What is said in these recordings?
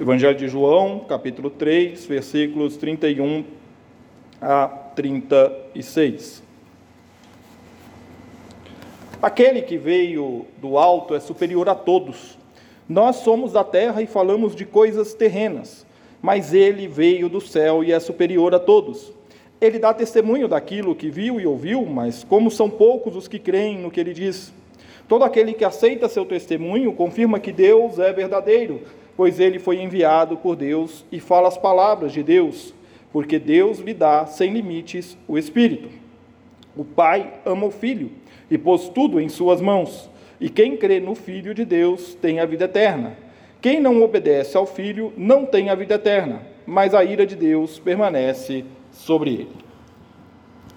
Evangelho de João, capítulo 3, versículos 31 a 36. Aquele que veio do alto é superior a todos. Nós somos da terra e falamos de coisas terrenas, mas ele veio do céu e é superior a todos. Ele dá testemunho daquilo que viu e ouviu, mas como são poucos os que creem no que ele diz. Todo aquele que aceita seu testemunho confirma que Deus é verdadeiro pois ele foi enviado por Deus e fala as palavras de Deus, porque Deus lhe dá sem limites o Espírito. O Pai ama o Filho e pôs tudo em suas mãos, e quem crê no Filho de Deus tem a vida eterna. Quem não obedece ao Filho não tem a vida eterna, mas a ira de Deus permanece sobre ele.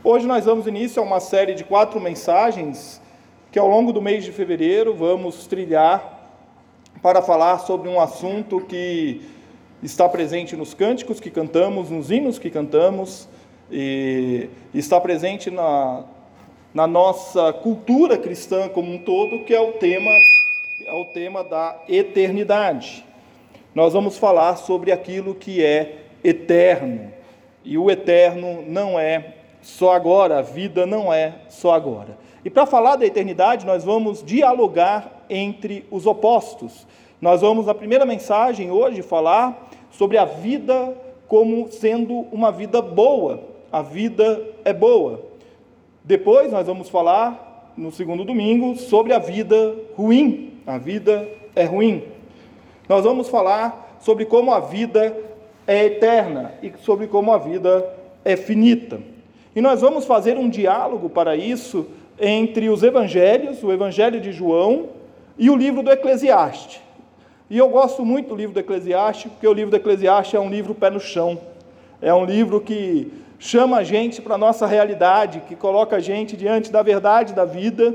Hoje nós damos início a uma série de quatro mensagens que ao longo do mês de fevereiro vamos trilhar para falar sobre um assunto que está presente nos cânticos que cantamos, nos hinos que cantamos, e está presente na, na nossa cultura cristã como um todo, que é o tema, é o tema da eternidade. Nós vamos falar sobre aquilo que é eterno. E o eterno não é só agora, a vida não é só agora. E para falar da eternidade, nós vamos dialogar entre os opostos. Nós vamos, na primeira mensagem hoje, falar sobre a vida como sendo uma vida boa. A vida é boa. Depois, nós vamos falar, no segundo domingo, sobre a vida ruim. A vida é ruim. Nós vamos falar sobre como a vida é eterna e sobre como a vida é finita. E nós vamos fazer um diálogo para isso entre os evangelhos, o evangelho de João e o livro do Eclesiastes. E eu gosto muito do livro do Eclesiastes, porque o livro do Eclesiastes é um livro pé no chão. É um livro que chama a gente para a nossa realidade, que coloca a gente diante da verdade da vida,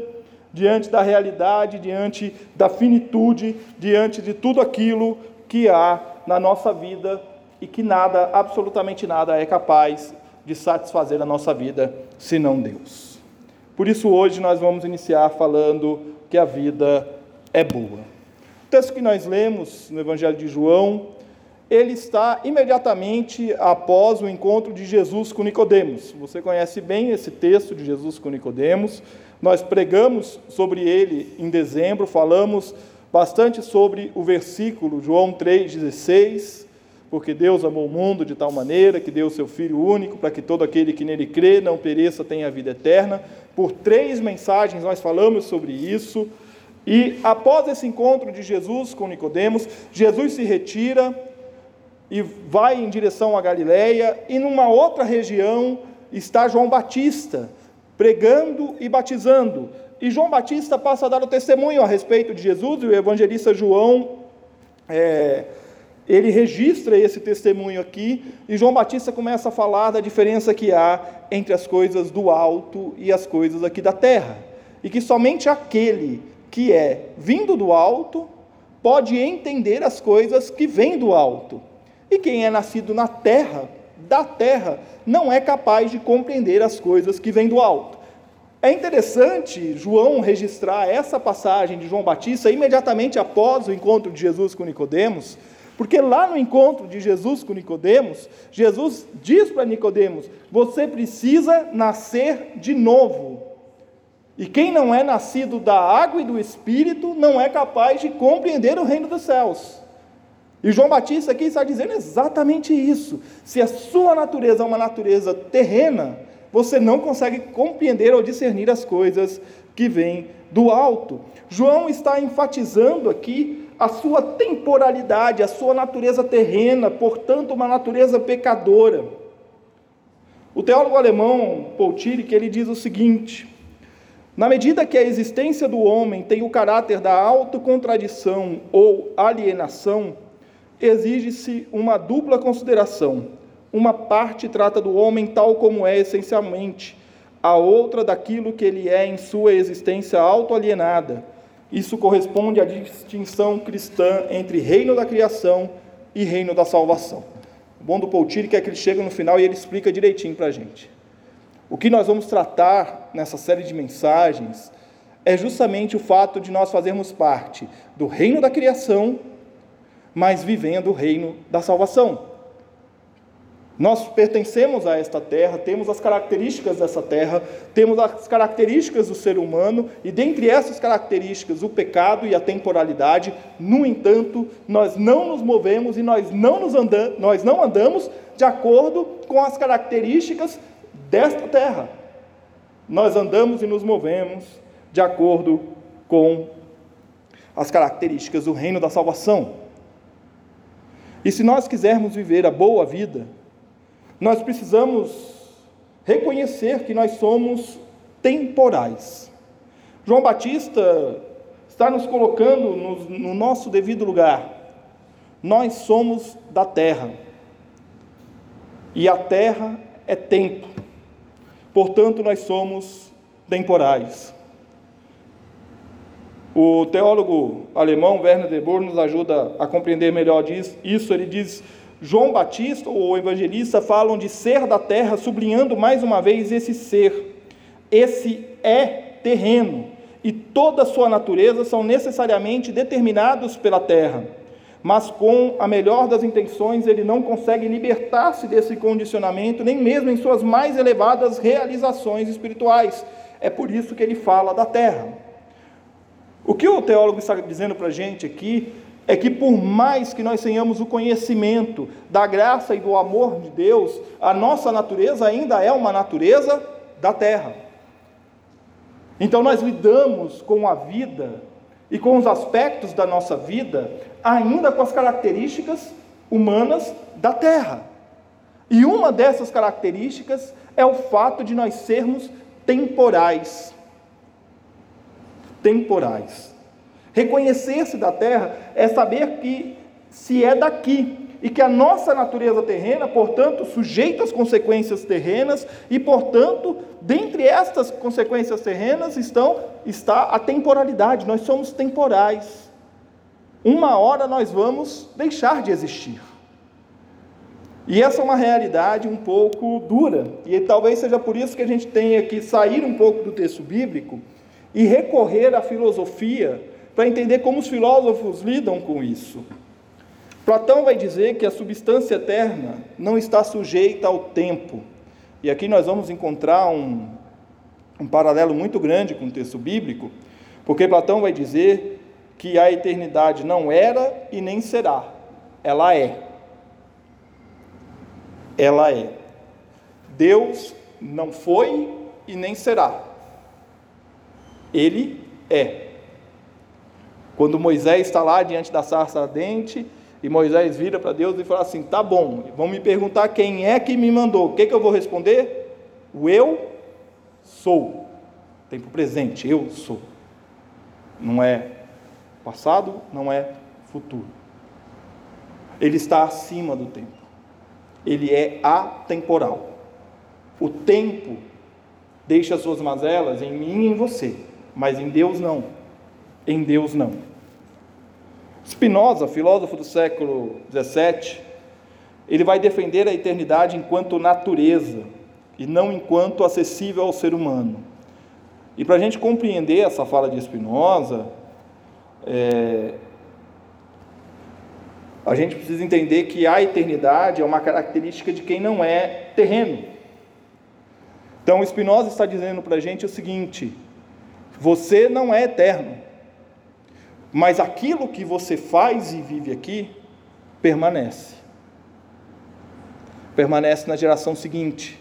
diante da realidade, diante da finitude, diante de tudo aquilo que há na nossa vida e que nada, absolutamente nada, é capaz de satisfazer a nossa vida senão Deus. Por isso, hoje nós vamos iniciar falando que a vida é boa. O texto que nós lemos no Evangelho de João, ele está imediatamente após o encontro de Jesus com Nicodemos. Você conhece bem esse texto de Jesus com Nicodemos. Nós pregamos sobre ele em dezembro, falamos bastante sobre o versículo João 3:16, porque Deus amou o mundo de tal maneira que deu o seu filho único para que todo aquele que nele crê não pereça tenha a vida eterna. Por três mensagens nós falamos sobre isso. E após esse encontro de Jesus com Nicodemos, Jesus se retira e vai em direção a Galiléia, e numa outra região está João Batista, pregando e batizando. E João Batista passa a dar o testemunho a respeito de Jesus, e o evangelista João, é, ele registra esse testemunho aqui, e João Batista começa a falar da diferença que há entre as coisas do alto e as coisas aqui da terra. E que somente aquele que é vindo do alto, pode entender as coisas que vêm do alto. E quem é nascido na terra, da terra, não é capaz de compreender as coisas que vêm do alto. É interessante João registrar essa passagem de João Batista imediatamente após o encontro de Jesus com Nicodemos, porque lá no encontro de Jesus com Nicodemos, Jesus diz para Nicodemos: "Você precisa nascer de novo". E quem não é nascido da água e do Espírito não é capaz de compreender o reino dos céus. E João Batista aqui está dizendo exatamente isso. Se a sua natureza é uma natureza terrena, você não consegue compreender ou discernir as coisas que vêm do alto. João está enfatizando aqui a sua temporalidade, a sua natureza terrena, portanto, uma natureza pecadora. O teólogo alemão Paul Tillich, ele diz o seguinte: na medida que a existência do homem tem o caráter da autocontradição ou alienação, exige-se uma dupla consideração. Uma parte trata do homem tal como é essencialmente, a outra daquilo que ele é em sua existência autoalienada. Isso corresponde à distinção cristã entre reino da criação e reino da salvação. O bom do Poutiri é que ele chega no final e ele explica direitinho para a gente. O que nós vamos tratar nessa série de mensagens é justamente o fato de nós fazermos parte do reino da criação, mas vivendo o reino da salvação. Nós pertencemos a esta terra, temos as características dessa terra, temos as características do ser humano, e dentre essas características, o pecado e a temporalidade. No entanto, nós não nos movemos e nós não, nos andam, nós não andamos de acordo com as características desta terra. Nós andamos e nos movemos de acordo com as características do reino da salvação. E se nós quisermos viver a boa vida, nós precisamos reconhecer que nós somos temporais. João Batista está nos colocando no, no nosso devido lugar. Nós somos da terra. E a terra é tempo. Portanto, nós somos temporais. O teólogo alemão Werner de Boer nos ajuda a compreender melhor isso. Ele diz João Batista ou o evangelista falam de ser da terra, sublinhando mais uma vez esse ser. Esse é terreno e toda a sua natureza são necessariamente determinados pela terra. Mas com a melhor das intenções, ele não consegue libertar-se desse condicionamento, nem mesmo em suas mais elevadas realizações espirituais. É por isso que ele fala da terra. O que o teólogo está dizendo para a gente aqui é que por mais que nós tenhamos o conhecimento da graça e do amor de Deus, a nossa natureza ainda é uma natureza da terra. Então nós lidamos com a vida e com os aspectos da nossa vida ainda com as características humanas da terra. E uma dessas características é o fato de nós sermos temporais. Temporais. Reconhecer-se da terra é saber que se é daqui e que a nossa natureza terrena, portanto, sujeita às consequências terrenas e, portanto, dentre estas consequências terrenas estão está a temporalidade. Nós somos temporais. Uma hora nós vamos deixar de existir. E essa é uma realidade um pouco dura, e talvez seja por isso que a gente tenha que sair um pouco do texto bíblico e recorrer à filosofia para entender como os filósofos lidam com isso. Platão vai dizer que a substância eterna não está sujeita ao tempo. E aqui nós vamos encontrar um, um paralelo muito grande com o texto bíblico, porque Platão vai dizer que a eternidade não era e nem será, ela é. Ela é. Deus não foi e nem será. Ele é. Quando Moisés está lá diante da sarça ardente, e Moisés vira para Deus e fala assim: tá bom, vão me perguntar quem é que me mandou. O que, que eu vou responder? O eu sou. Tempo presente, eu sou. Não é passado, não é futuro. Ele está acima do tempo. Ele é atemporal. O tempo deixa suas mazelas em mim e em você, mas em Deus não. Em Deus não. Spinoza, filósofo do século XVII, ele vai defender a eternidade enquanto natureza e não enquanto acessível ao ser humano. E para a gente compreender essa fala de Spinoza, é, a gente precisa entender que a eternidade é uma característica de quem não é terreno. Então, Spinoza está dizendo para a gente o seguinte: você não é eterno. Mas aquilo que você faz e vive aqui permanece. Permanece na geração seguinte.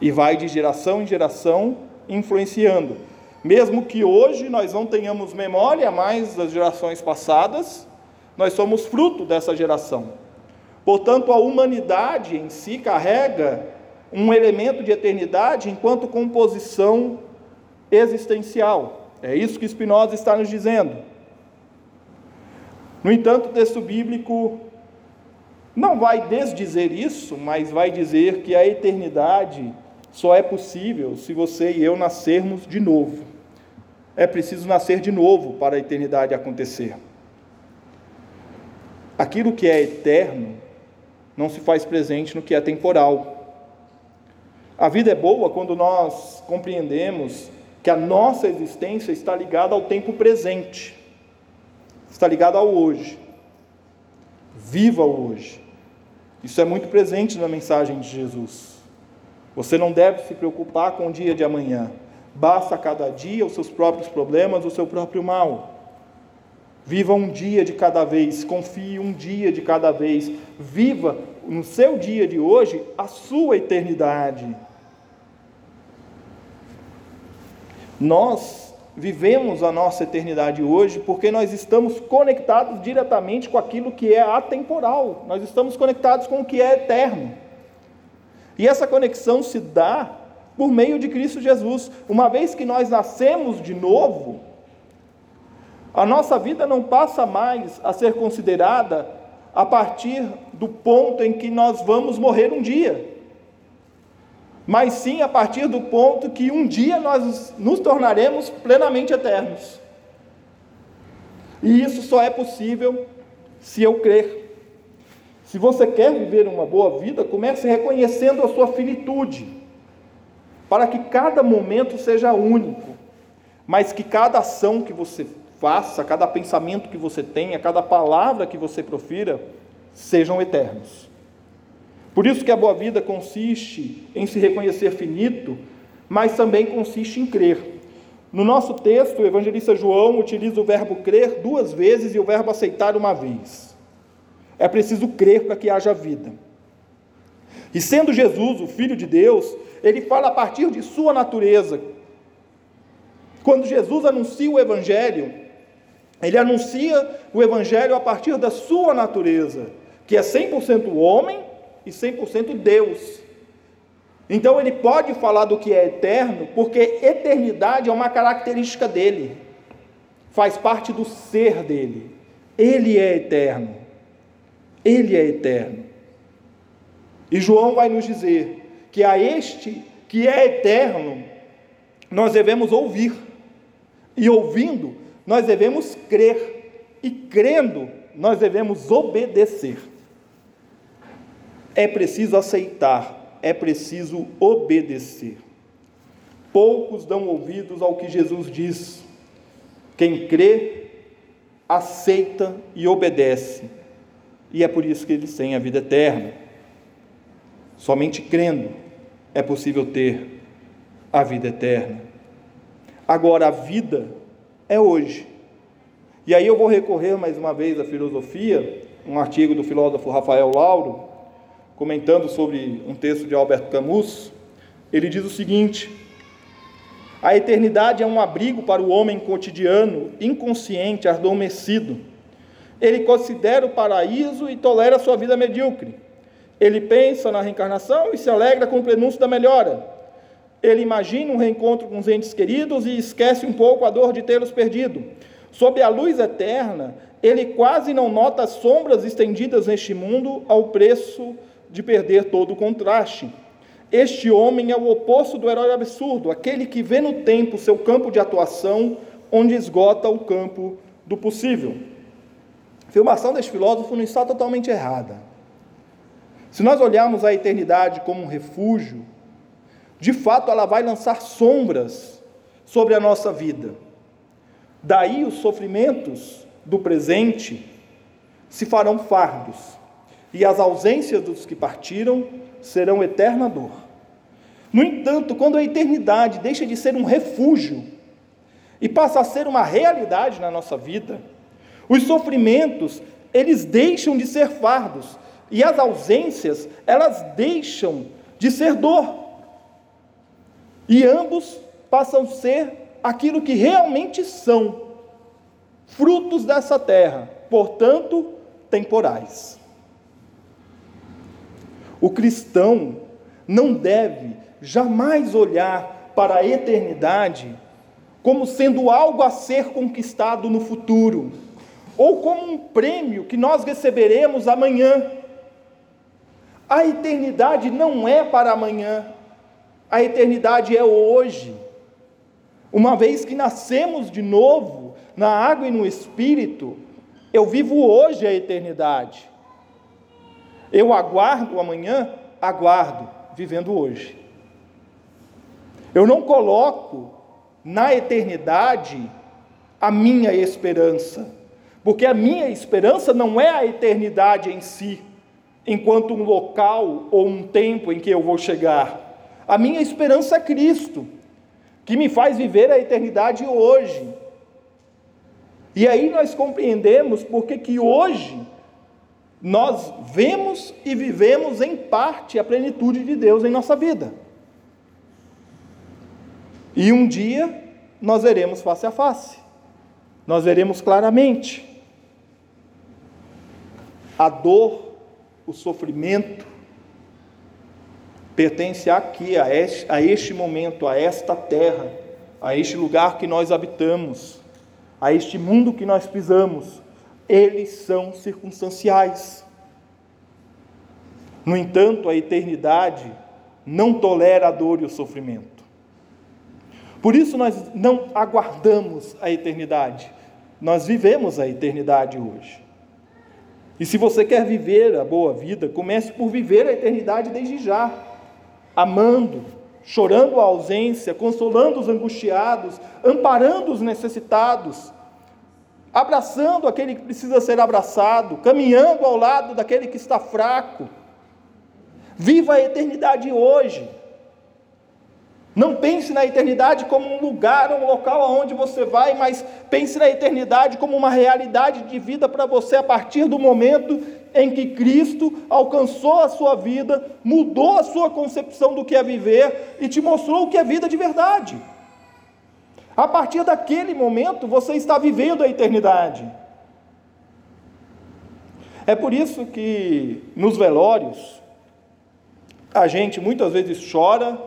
E vai de geração em geração influenciando. Mesmo que hoje nós não tenhamos memória mais das gerações passadas, nós somos fruto dessa geração. Portanto, a humanidade em si carrega um elemento de eternidade enquanto composição existencial. É isso que Spinoza está nos dizendo. No entanto, o texto bíblico não vai desdizer isso, mas vai dizer que a eternidade só é possível se você e eu nascermos de novo. É preciso nascer de novo para a eternidade acontecer. Aquilo que é eterno não se faz presente no que é temporal. A vida é boa quando nós compreendemos que a nossa existência está ligada ao tempo presente, está ligada ao hoje. Viva o hoje. Isso é muito presente na mensagem de Jesus. Você não deve se preocupar com o dia de amanhã. Basta cada dia os seus próprios problemas, o seu próprio mal. Viva um dia de cada vez, confie um dia de cada vez. Viva no seu dia de hoje a sua eternidade. Nós vivemos a nossa eternidade hoje porque nós estamos conectados diretamente com aquilo que é atemporal, nós estamos conectados com o que é eterno. E essa conexão se dá por meio de Cristo Jesus. Uma vez que nós nascemos de novo, a nossa vida não passa mais a ser considerada a partir do ponto em que nós vamos morrer um dia mas sim a partir do ponto que um dia nós nos tornaremos plenamente eternos. E isso só é possível se eu crer. Se você quer viver uma boa vida, comece reconhecendo a sua finitude, para que cada momento seja único, mas que cada ação que você faça, cada pensamento que você tenha, cada palavra que você profira, sejam eternos. Por isso que a boa vida consiste em se reconhecer finito, mas também consiste em crer. No nosso texto, o evangelista João utiliza o verbo crer duas vezes e o verbo aceitar uma vez. É preciso crer para que haja vida. E sendo Jesus o Filho de Deus, ele fala a partir de sua natureza. Quando Jesus anuncia o Evangelho, ele anuncia o Evangelho a partir da sua natureza, que é 100% homem e 100% Deus. Então ele pode falar do que é eterno, porque eternidade é uma característica dele, faz parte do ser dele. Ele é eterno. Ele é eterno. E João vai nos dizer que a este que é eterno, nós devemos ouvir, e ouvindo, nós devemos crer, e crendo, nós devemos obedecer é preciso aceitar, é preciso obedecer. Poucos dão ouvidos ao que Jesus diz. Quem crê, aceita e obedece. E é por isso que eles têm a vida eterna. Somente crendo é possível ter a vida eterna. Agora, a vida é hoje. E aí eu vou recorrer mais uma vez à filosofia, um artigo do filósofo Rafael Lauro, comentando sobre um texto de Albert Camus, ele diz o seguinte: A eternidade é um abrigo para o homem cotidiano, inconsciente, adormecido. Ele considera o paraíso e tolera sua vida medíocre. Ele pensa na reencarnação e se alegra com o prenúncio da melhora. Ele imagina um reencontro com os entes queridos e esquece um pouco a dor de tê-los perdido. Sob a luz eterna, ele quase não nota as sombras estendidas neste mundo ao preço de perder todo o contraste. Este homem é o oposto do herói absurdo, aquele que vê no tempo seu campo de atuação, onde esgota o campo do possível. A afirmação deste filósofo não está totalmente errada. Se nós olharmos a eternidade como um refúgio, de fato ela vai lançar sombras sobre a nossa vida. Daí os sofrimentos do presente se farão fardos e as ausências dos que partiram serão eterna dor. No entanto, quando a eternidade deixa de ser um refúgio e passa a ser uma realidade na nossa vida, os sofrimentos, eles deixam de ser fardos e as ausências, elas deixam de ser dor. E ambos passam a ser aquilo que realmente são, frutos dessa terra, portanto, temporais. O cristão não deve jamais olhar para a eternidade como sendo algo a ser conquistado no futuro, ou como um prêmio que nós receberemos amanhã. A eternidade não é para amanhã, a eternidade é hoje. Uma vez que nascemos de novo, na água e no espírito, eu vivo hoje a eternidade. Eu aguardo amanhã, aguardo, vivendo hoje. Eu não coloco na eternidade a minha esperança, porque a minha esperança não é a eternidade em si, enquanto um local ou um tempo em que eu vou chegar. A minha esperança é Cristo, que me faz viver a eternidade hoje. E aí nós compreendemos porque que hoje nós vemos e vivemos em parte a plenitude de Deus em nossa vida. E um dia nós veremos face a face, nós veremos claramente a dor, o sofrimento, pertence aqui, a este, a este momento, a esta terra, a este lugar que nós habitamos, a este mundo que nós pisamos. Eles são circunstanciais. No entanto, a eternidade não tolera a dor e o sofrimento. Por isso nós não aguardamos a eternidade, nós vivemos a eternidade hoje. E se você quer viver a boa vida, comece por viver a eternidade desde já amando, chorando a ausência, consolando os angustiados, amparando os necessitados, abraçando aquele que precisa ser abraçado, caminhando ao lado daquele que está fraco. Viva a eternidade hoje. Não pense na eternidade como um lugar, um local aonde você vai, mas pense na eternidade como uma realidade de vida para você a partir do momento em que Cristo alcançou a sua vida, mudou a sua concepção do que é viver e te mostrou o que é vida de verdade. A partir daquele momento você está vivendo a eternidade. É por isso que nos velórios a gente muitas vezes chora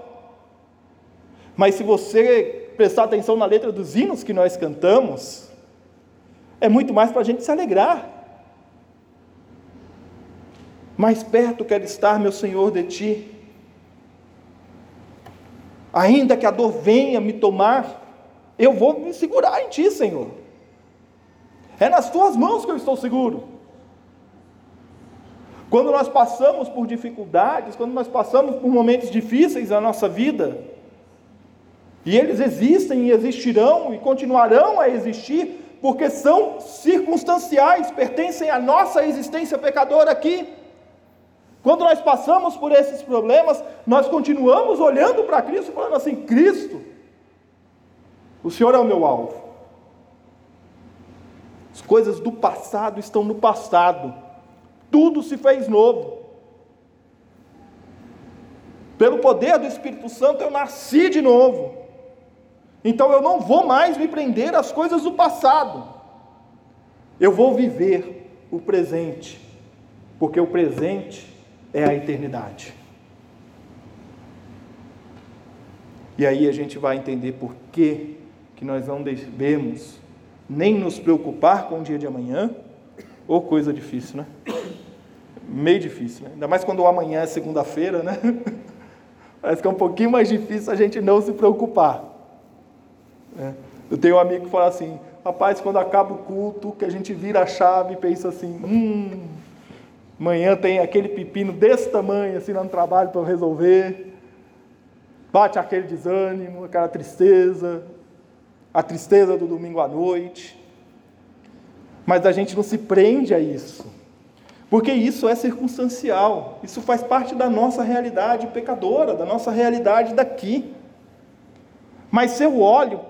mas se você prestar atenção na letra dos hinos que nós cantamos, é muito mais para a gente se alegrar. Mais perto quero estar, meu Senhor, de ti. Ainda que a dor venha me tomar, eu vou me segurar em ti, Senhor. É nas tuas mãos que eu estou seguro. Quando nós passamos por dificuldades, quando nós passamos por momentos difíceis na nossa vida, e eles existem e existirão e continuarão a existir, porque são circunstanciais, pertencem à nossa existência pecadora aqui. Quando nós passamos por esses problemas, nós continuamos olhando para Cristo, falando assim: Cristo, o Senhor é o meu alvo. As coisas do passado estão no passado, tudo se fez novo. Pelo poder do Espírito Santo, eu nasci de novo. Então eu não vou mais me prender às coisas do passado. Eu vou viver o presente, porque o presente é a eternidade. E aí a gente vai entender por que, que nós não devemos nem nos preocupar com o dia de amanhã, ou coisa difícil, né? Meio difícil, né? Ainda mais quando o amanhã é segunda-feira, né? Parece que é um pouquinho mais difícil a gente não se preocupar. É. Eu tenho um amigo que fala assim, rapaz, quando acaba o culto, que a gente vira a chave e pensa assim, hum, amanhã tem aquele pepino desse tamanho assim lá no trabalho para resolver. Bate aquele desânimo, aquela tristeza, a tristeza do domingo à noite. Mas a gente não se prende a isso. Porque isso é circunstancial, isso faz parte da nossa realidade pecadora, da nossa realidade daqui. Mas se eu olho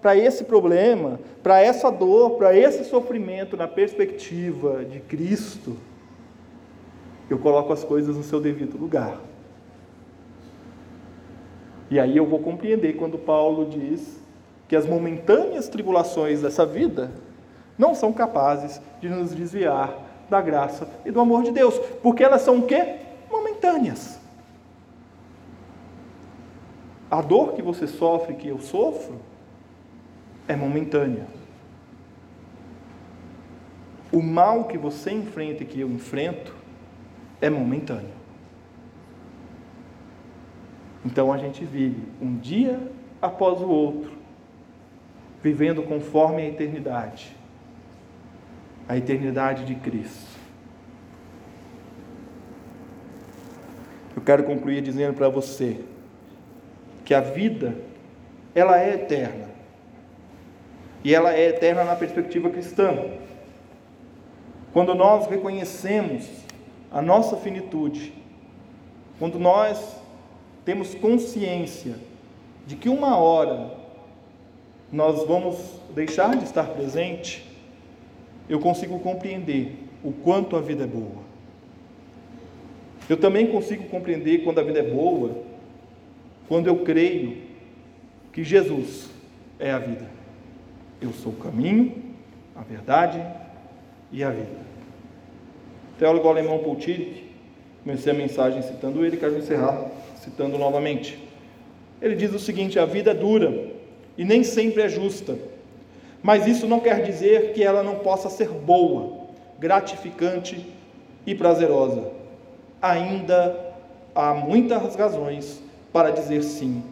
para esse problema, para essa dor, para esse sofrimento na perspectiva de Cristo, eu coloco as coisas no seu devido lugar. E aí eu vou compreender quando Paulo diz que as momentâneas tribulações dessa vida não são capazes de nos desviar da graça e do amor de Deus, porque elas são o quê? Momentâneas. A dor que você sofre, que eu sofro, é momentânea. O mal que você enfrenta e que eu enfrento é momentâneo. Então a gente vive um dia após o outro, vivendo conforme a eternidade a eternidade de Cristo. Eu quero concluir dizendo para você que a vida ela é eterna. E ela é eterna na perspectiva cristã. Quando nós reconhecemos a nossa finitude, quando nós temos consciência de que uma hora nós vamos deixar de estar presente, eu consigo compreender o quanto a vida é boa. Eu também consigo compreender quando a vida é boa, quando eu creio que Jesus é a vida. Eu sou o caminho, a verdade e a vida. O teólogo alemão Paul Tillich, comecei a mensagem citando ele, quero encerrar citando novamente. Ele diz o seguinte: a vida é dura e nem sempre é justa, mas isso não quer dizer que ela não possa ser boa, gratificante e prazerosa. Ainda há muitas razões para dizer sim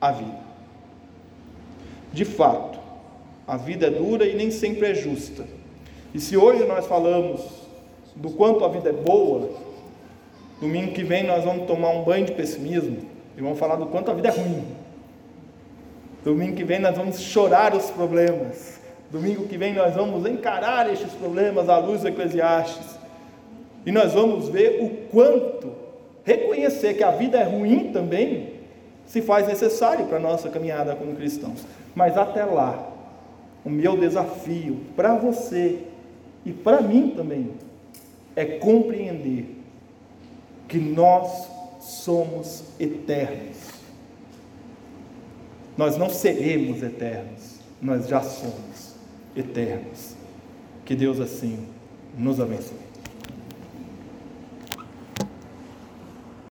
à vida. De fato, a vida é dura e nem sempre é justa. E se hoje nós falamos do quanto a vida é boa, domingo que vem nós vamos tomar um banho de pessimismo e vamos falar do quanto a vida é ruim. Domingo que vem nós vamos chorar os problemas. Domingo que vem nós vamos encarar estes problemas à luz do Eclesiastes. E nós vamos ver o quanto reconhecer que a vida é ruim também se faz necessário para a nossa caminhada como cristãos. Mas até lá, o meu desafio para você e para mim também é compreender que nós somos eternos. Nós não seremos eternos, nós já somos eternos. Que Deus assim nos abençoe.